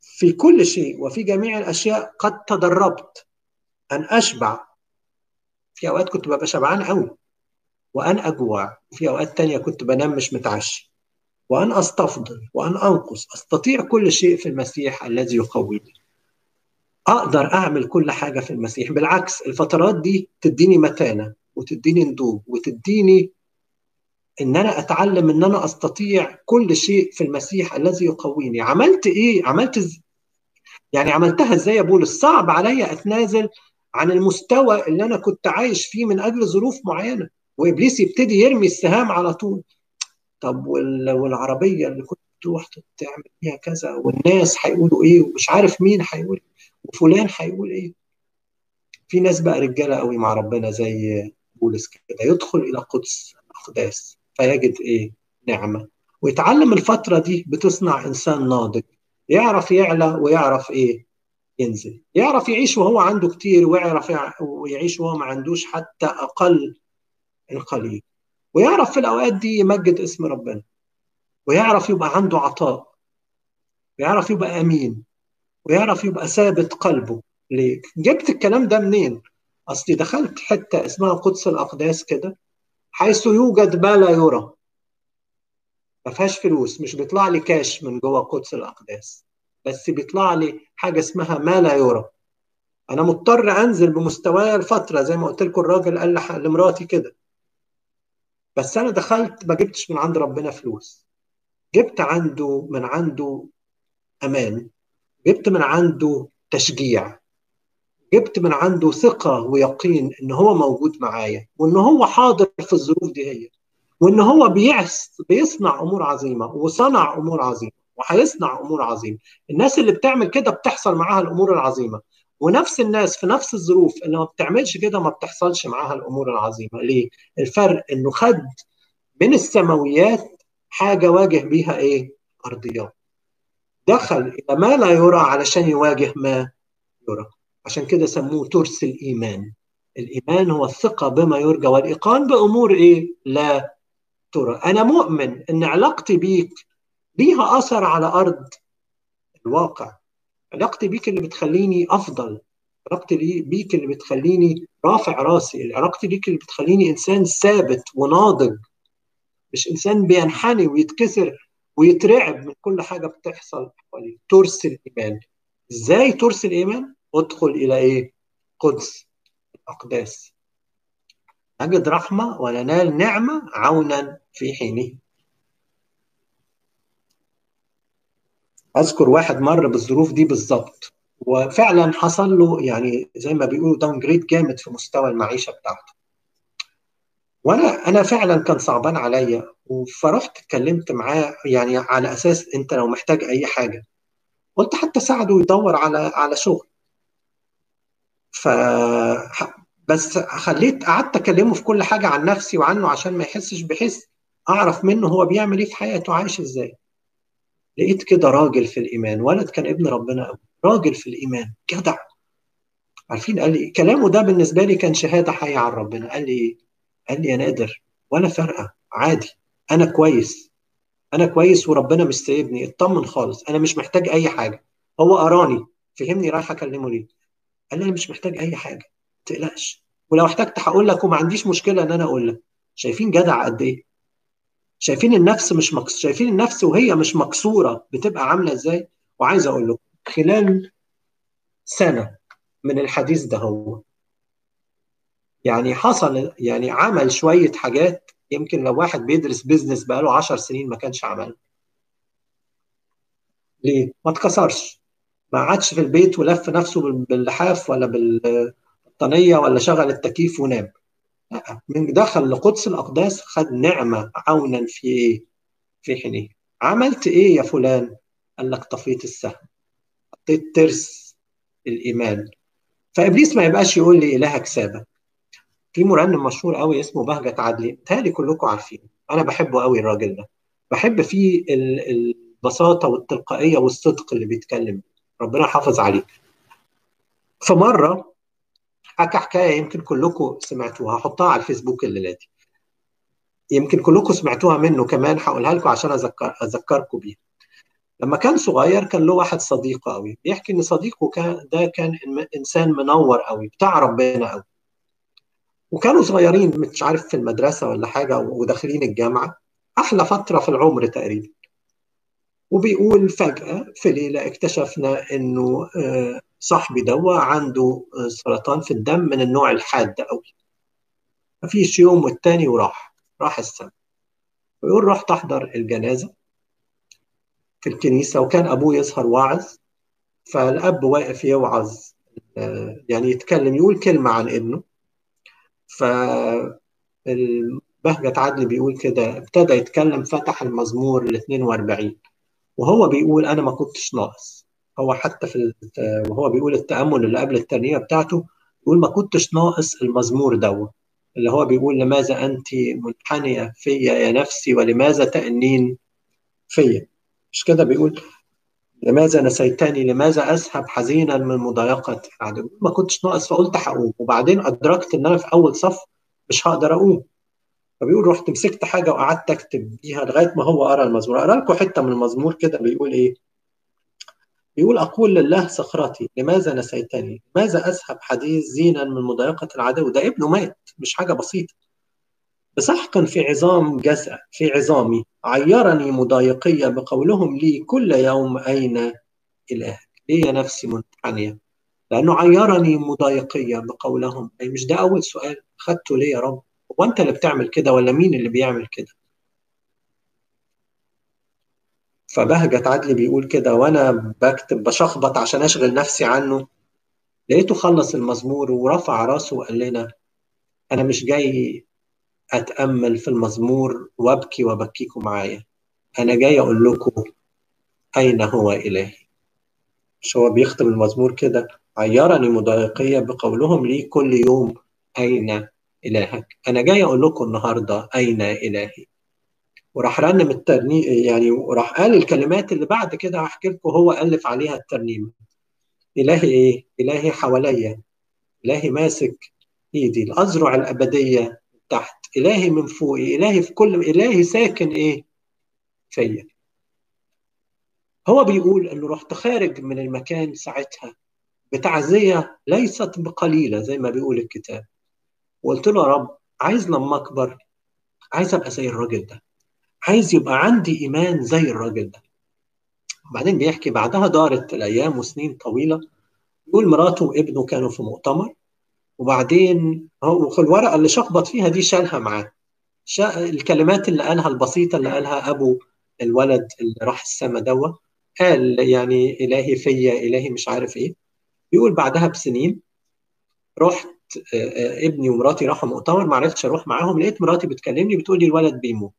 في كل شيء وفي جميع الأشياء قد تدربت أن أشبع. في أوقات كنت ببقى شبعان قوي وان أجوع. وفي أوقات تانية كنت بنام مش متعشي وأن أستفضل وأن أنقص. أستطيع كل شيء في المسيح الذي يقويني. أقدر أعمل كل حاجة في المسيح. بالعكس الفترات دي تديني متانة وتديني نضوج وتديني إن أنا أتعلم إن أنا أستطيع كل شيء في المسيح الذي يقويني. عملت إيه؟ عملت ز... يعني عملتها إزاي يا بولس؟ صعب عليا أتنازل عن المستوى اللي أنا كنت عايش فيه من أجل ظروف معينة. وإبليس يبتدي يرمي السهام على طول. طب وال... والعربية اللي كنت تروح تعمل فيها كذا والناس هيقولوا إيه ومش عارف مين هيقول وفلان هيقول إيه. في ناس بقى رجالة قوي مع ربنا زي بولس كده يدخل إلى قدس الأقداس فيجد إيه نعمة. ويتعلم الفترة دي بتصنع إنسان ناضج يعرف يعلى ويعرف إيه ينزل. يعرف يعيش وهو عنده كتير ويعرف ويعيش وهو ما عندوش حتى أقل القليل ويعرف في الأوقات دي يمجد اسم ربنا ويعرف يبقى عنده عطاء ويعرف يبقى أمين ويعرف يبقى ثابت قلبه ليه جبت الكلام ده منين؟ أصلي دخلت حتة اسمها قدس الأقداس كده حيث يوجد ما لا يرى. ما فيهاش فلوس مش بيطلع لي كاش من جوه قدس الأقداس بس بيطلع لي حاجة اسمها ما لا يرى. أنا مضطر أنزل بمستواي الفترة زي ما قلت لكم الراجل قال لمراتي كده. بس أنا دخلت ما جبتش من عند ربنا فلوس. جبت عنده من عنده أمان. جبت من عنده تشجيع. جبت من عنده ثقة ويقين إن هو موجود معايا وإن هو حاضر في الظروف دي هي وإن هو بيعس بيصنع أمور عظيمة وصنع أمور عظيمة وهيصنع أمور عظيمة. الناس اللي بتعمل كده بتحصل معاها الأمور العظيمة. ونفس الناس في نفس الظروف اللي ما بتعملش كده ما بتحصلش معاها الأمور العظيمة ليه؟ الفرق إنه خد من السماويات حاجة واجه بيها إيه؟ أرضيات دخل إلى ما لا يرى علشان يواجه ما يرى عشان كده سموه ترس الإيمان الإيمان هو الثقة بما يرجى والإيقان بأمور إيه؟ لا ترى أنا مؤمن إن علاقتي بيك ليها أثر على أرض الواقع علاقتي بيك اللي بتخليني أفضل علاقتي بيك اللي بتخليني رافع راسي علاقتي بيك اللي بتخليني إنسان ثابت وناضج مش إنسان بينحني ويتكسر ويترعب من كل حاجة بتحصل حواليه ترس الإيمان إزاي ترس الإيمان؟ ادخل إلى إيه؟ قدس أقداس نجد رحمة وننال نعمة عونا في حينه أذكر واحد مر بالظروف دي بالظبط وفعلا حصل له يعني زي ما بيقولوا downgrade جامد في مستوى المعيشة بتاعته. وأنا أنا فعلا كان صعبان عليا فرحت اتكلمت معاه يعني على أساس أنت لو محتاج أي حاجة. قلت حتى ساعده يدور على على شغل. ف بس خليت قعدت أكلمه في كل حاجة عن نفسي وعنه عشان ما يحسش بحس أعرف منه هو بيعمل إيه في حياته عايش إزاي. لقيت كده راجل في الإيمان. ولد كان ابن ربنا قوي راجل في الإيمان. جدع. عارفين؟ قال لي كلامه ده بالنسبة لي كان شهادة حية عن ربنا. قال لي قال لي يا نادر ولا فارقه عادي. أنا كويس. أنا كويس وربنا مش سايبني اطمن خالص. أنا مش محتاج أي حاجة. هو اراني فهمني رايح أكلمه ليه. قال لي أنا مش محتاج أي حاجة. ما تقلقش. ولو احتجت هقول لك وما عنديش مشكلة إن أنا أقول لك. شايفين جدع قد إيه؟ شايفين النفس مش مكس... شايفين النفس وهي مش مكسورة بتبقى عاملة إزاي؟ وعايز أقول لكم خلال سنة من الحديث ده هو يعني حصل يعني عمل شوية حاجات يمكن لو واحد بيدرس بيزنس بقاله 10 سنين ما كانش عملها ليه؟ ما اتكسرش. ما قعدش في البيت ولف نفسه باللحاف ولا بالبطانيه ولا شغل التكييف ونام. من دخل لقدس الأقداس خد نعمة عونا في إيه؟ في حينه عملت إيه يا فلان؟ قال لك طفيت السهم. حطيت ترس الايمان فإبليس ما يبقاش يقول لي الهك سابك في مرنم مشهور قوي اسمه بهجت عدلي. تالي كلكم عارفينه أنا بحبه قوي الراجل ده. بحب فيه البساطة والتلقائية والصدق اللي بيتكلم ربنا يحافظ عليه. فمرة حكى حكاية يمكن كلكم سمعتوها هحطها على الفيسبوك الليلة دي يمكن كلكم سمعتوها منه كمان هقولها لكم عشان اذكر أذكركم بيها. لما كان صغير كان له واحد صديقه قوي بيحكي إن صديقه كان ده كان إنسان منور قوي بتاع ربنا قوي. وكانوا صغيرين مش عارف في المدرسة ولا حاجة وداخلين الجامعة أحلى فترة في العمر تقريبا. وبيقول فجأة في ليلة اكتشفنا إنه صاحبي دوا عنده سرطان في الدم من النوع الحاد قوي مفيش يوم والتاني وراح راح السما. ويقول رحت أحضر الجنازة في الكنيسة وكان أبوه يسهر واعظ فالأب واقف يوعظ يعني يتكلم يقول كلمة عن ابنه. فبهجة عدلي بيقول كده ابتدى يتكلم فتح المزمور ال 42 وهو بيقول أنا ما كنتش ناقص. هو حتى في وهو بيقول التأمل اللي قبل الترنيمه بتاعته بيقول ما كنتش ناقص المزمور دوت اللي هو بيقول لماذا أنت منحنية فيا يا نفسي ولماذا تأنين فيا؟ مش كده بيقول؟ لماذا نسيتني؟ لماذا أذهب حزينا من مضايقة العدو ما كنتش ناقص فقلت هقوم. وبعدين أدركت إن أنا في أول صف مش هقدر أقوم. فبيقول رحت مسكت حاجة وقعدت أكتب بيها لغاية ما هو قرأ المزمور. أقرأ لكم حتة من المزمور كده بيقول إيه؟ بيقول أقول لله صخرتي لماذا نسيتني؟ لماذا أذهب حديث زينا من مضايقة العدو؟ ده ابنه مات مش حاجة بسيطة. بسحق في عظام جسد في عظامي عيرني مضايقية بقولهم لي كل يوم أين إلهك؟ يا نفسي منحنية؟ لأنه عيرني مضايقية بقولهم. أي مش ده أول سؤال خدته ليه يا رب؟ هو أنت اللي بتعمل كده ولا مين اللي بيعمل كده؟ فبهجت عدلي بيقول كده وأنا بكتب بشخبط عشان أشغل نفسي عنه. لقيته خلص المزمور ورفع راسه وقال لنا أنا مش جاي أتأمل في المزمور وأبكي وأبكيكم معايا أنا جاي أقول لكم أين هو إلهي. مش هو بيختم المزمور كده؟ عيرني مضايقية بقولهم لي كل يوم أين إلهك؟ أنا جاي أقول لكم النهاردة أين إلهي؟ وراح رنم الترنيم يعني وراح قال الكلمات اللي بعد كده هحكي لكم هو ألف عليها الترنيمة. إلهي إيه؟ إلهي حواليا. إلهي ماسك إيدي. الأذرع الأبدية تحت. إلهي من فوقي. إلهي في كل إلهي ساكن إيه؟ فيا. هو بيقول إنه رحت خارج من المكان ساعتها. بتعزية ليست بقليلة زي ما بيقول الكتاب. وقلت له يا رب عايز لما أكبر؟ عايز أبقى زي الراجل ده. عايز يبقى عندي إيمان زي الراجل ده. وبعدين بيحكي بعدها دارت الأيام وسنين طويلة يقول مراته وابنه كانوا في مؤتمر وبعدين هو في الورقة اللي شخبط فيها دي شالها معاه. شا... الكلمات اللي قالها البسيطة اللي قالها أبو الولد اللي راح السما دوا قال يعني إلهي فيا إلهي مش عارف إيه. بيقول بعدها بسنين رحت ابني ومراتي راحوا مؤتمر ما عرفتش أروح معاهم لقيت مراتي بتكلمني بتقول لي الولد بيموت.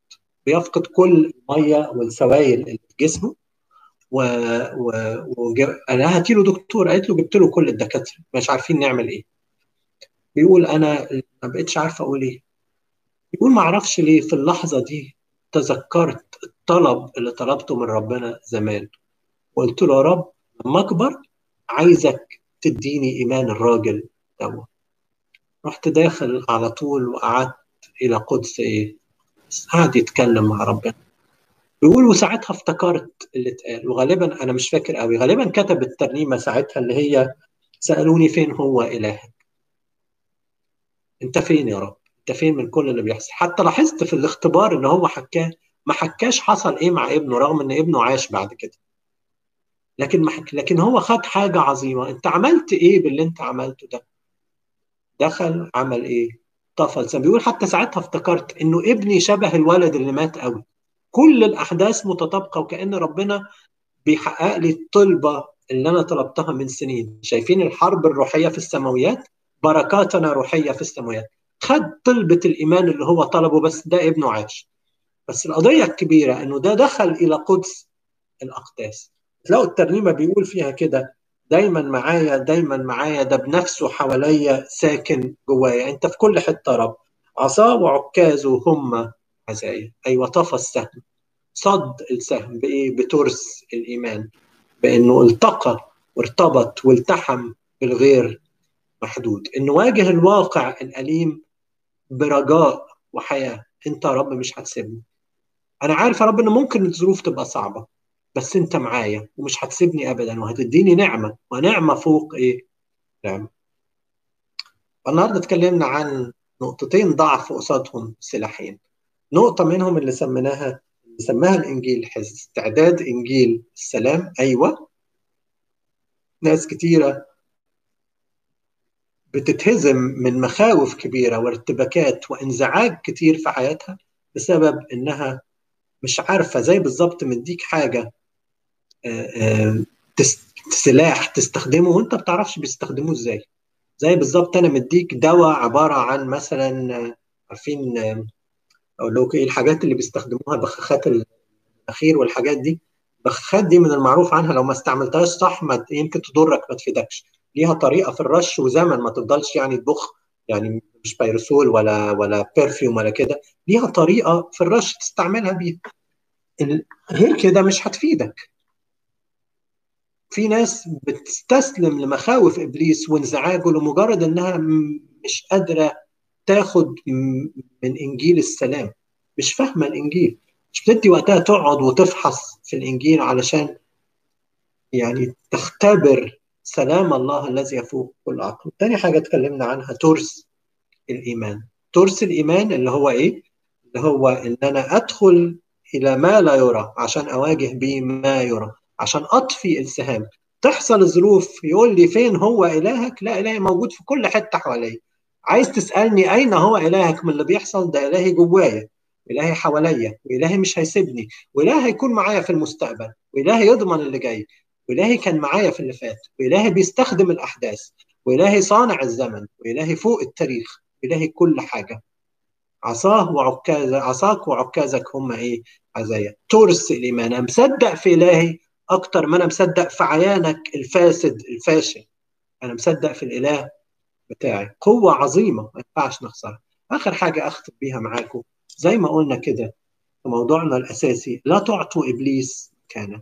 بيفقد كل المية والسوائل اللي في جسمه و, و... و... أنا هاتي له دكتور قالت له جبت له كل الدكاترة مش عارفين نعمل إيه. بيقول أنا ما بقتش عارفة أقول إيه. بيقول ما أعرفش ليه في اللحظة دي تذكرت الطلب اللي طلبته من ربنا زمان. وقلت له يا رب لما أكبر عايزك تديني إيمان الراجل دوت. رحت داخل على طول وقعدت إلى قدس إيه؟ قعد يتكلم مع ربنا بيقول وساعتها افتكرت اللي اتقال وغالبا أنا مش فاكر قوي غالبا كتب الترنيمة ساعتها اللي هي سألوني فين هو إلهك؟ أنت فين يا رب؟ أنت فين من كل اللي بيحصل؟ حتى لاحظت في الاختبار اللي هو حكاه ما حكاش حصل إيه مع ابنه رغم إن ابنه عاش بعد كده. لكن ما حك... لكن هو خد حاجة عظيمة. أنت عملت إيه باللي أنت عملته ده؟ دخل عمل إيه؟ طفل. بيقول حتى ساعتها افتكرت إنه ابني شبه الولد اللي مات قوي. كل الأحداث متطابقة وكأن ربنا بيحقق لي الطلبة اللي أنا طلبتها من سنين. شايفين الحرب الروحية في السماويات؟ بركاتنا روحية في السماوات خد طلبة الإيمان اللي هو طلبه بس ده ابنه عاش. بس القضية الكبيرة إنه ده دخل إلى قدس الأقداس. تلاقوا الترنيمة بيقول فيها كده دايما معايا دايما معايا ده بنفسه حواليا ساكن جوايا. أنت في كل حتة رب. عصاه وعكازه هم عزايا. أيوه طفى السهم. صد السهم بإيه؟ بترس الإيمان. بإنه التقى وارتبط والتحم بالغير محدود. إنه واجه الواقع الأليم برجاء وحياة. أنت يا رب مش هتسيبني. أنا عارف يا رب ان ممكن الظروف تبقى صعبة. بس انت معايا ومش هتسيبني ابدا وهتديني نعمة. ونعمة فوق إيه؟ نعمه النهارده اتكلمنا عن نقطتين ضعف قصادهم سلاحين. نقطة منهم اللي سميناها اللي سماها الإنجيل حز استعداد إنجيل السلام. أيوه. ناس كتيرة بتتهزم من مخاوف كبيرة وارتباكات وإنزعاج كتير في حياتها بسبب إنها مش عارفة زي بالظبط مديك حاجة سلاح تستخدمه وانت ما بتعرفش بيستخدموه إزاي. زي بالظبط أنا مديك دواء عبارة عن مثلا عارفين أقول لكم إيه الحاجات اللي بيستخدموها بخاخات الأخير والحاجات دي. البخاخات دي من المعروف عنها لو ما استعملتهاش صح ما يمكن تضرك ما تفيدكش. ليها طريقة في الرش وزمن ما تفضلش يعني تبخ يعني مش بايروسول ولا ولا برفيوم ولا كده. ليها طريقة في الرش تستعملها بيها. غير كده مش هتفيدك. في ناس بتستسلم لمخاوف إبليس وانزعاجه لمجرد إنها مش قادرة تاخد من إنجيل السلام. مش فاهمة الإنجيل. مش بتدي وقتها تقعد وتفحص في الإنجيل علشان يعني تختبر سلام الله الذي يفوق كل عقل. تاني حاجة اتكلمنا عنها ترس الإيمان. ترس الإيمان اللي هو إيه؟ اللي هو إن أنا أدخل إلى ما لا يرى عشان أواجه به ما يرى. عشان أطفي السهام تحصل ظروف يقول لي فين هو إلهك؟ لا إلهي موجود في كل حتة حواليا. عايز تسألني أين هو إلهك من اللي بيحصل؟ ده إلهي جوايا. إلهي حواليا وإلهي مش هيسيبني. وإلهي هيكون معايا في المستقبل. وإلهي يضمن اللي جاي. وإلهي كان معايا في اللي فات. وإلهي بيستخدم الأحداث. وإلهي صانع الزمن. وإلهي فوق التاريخ. والهي كل حاجة. عصاه وعكاز عصاك وعكازك هم إيه؟ عزايا. تورس الايمان أنا مصدق في إلهي. أكتر ما أنا مصدق في عيانك الفاسد الفاشل. أنا مصدق في الإله بتاعي. قوة عظيمة ما ينفعش نخسرها. آخر حاجة أختم بيها معاكم. زي ما قلنا كده في موضوعنا الأساسي لا تعطوا إبليس كان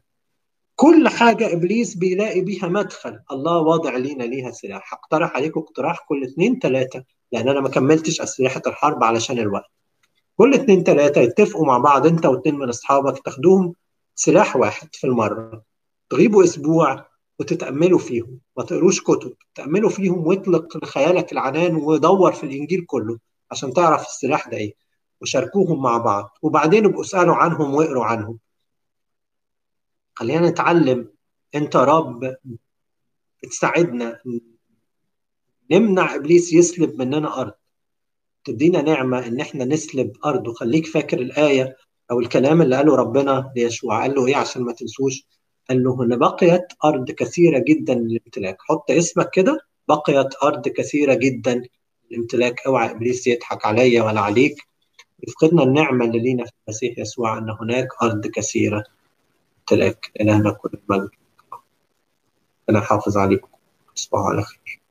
كل حاجة إبليس بيلاقي بيها مدخل. الله واضع لينا ليها سلاح. هقترح عليكم اقتراح كل اتنين تلاتة لأن أنا ما كملتش أسلحة الحرب علشان الوقت. كل اتنين تلاتة يتفقوا مع بعض أنت واتنين من أصحابك تاخدوهم سلاح واحد في المرة. تغيبوا أسبوع وتتأملوا فيهم. ما تقروش كتب. تأملوا فيهم واطلق لخيالك العنان ودور في الإنجيل كله عشان تعرف السلاح ده إيه. وشاركوهم مع بعض. وبعدين ابقوا اسألوا عنهم واقروا عنهم. خلينا نتعلم. أنت رب. بتساعدنا نمنع إبليس يسلب مننا أرض. تدينا نعمة إن إحنا نسلب أرض. وخليك فاكر الآية. أو الكلام اللي قاله ربنا ليشوع قال له إيه عشان ما تنسوش؟ قال له هنا بقيت أرض كثيرة جدا للامتلاك. حط اسمك كده بقيت أرض كثيرة جدا للامتلاك. أوعى إبليس يضحك عليا ولا عليك. يفقدنا النعمة اللي لينا في المسيح يسوع إن هناك أرض كثيرة امتلاك إلهنا كل المجد أنا حافظ عليكم. تصبحوا على خير.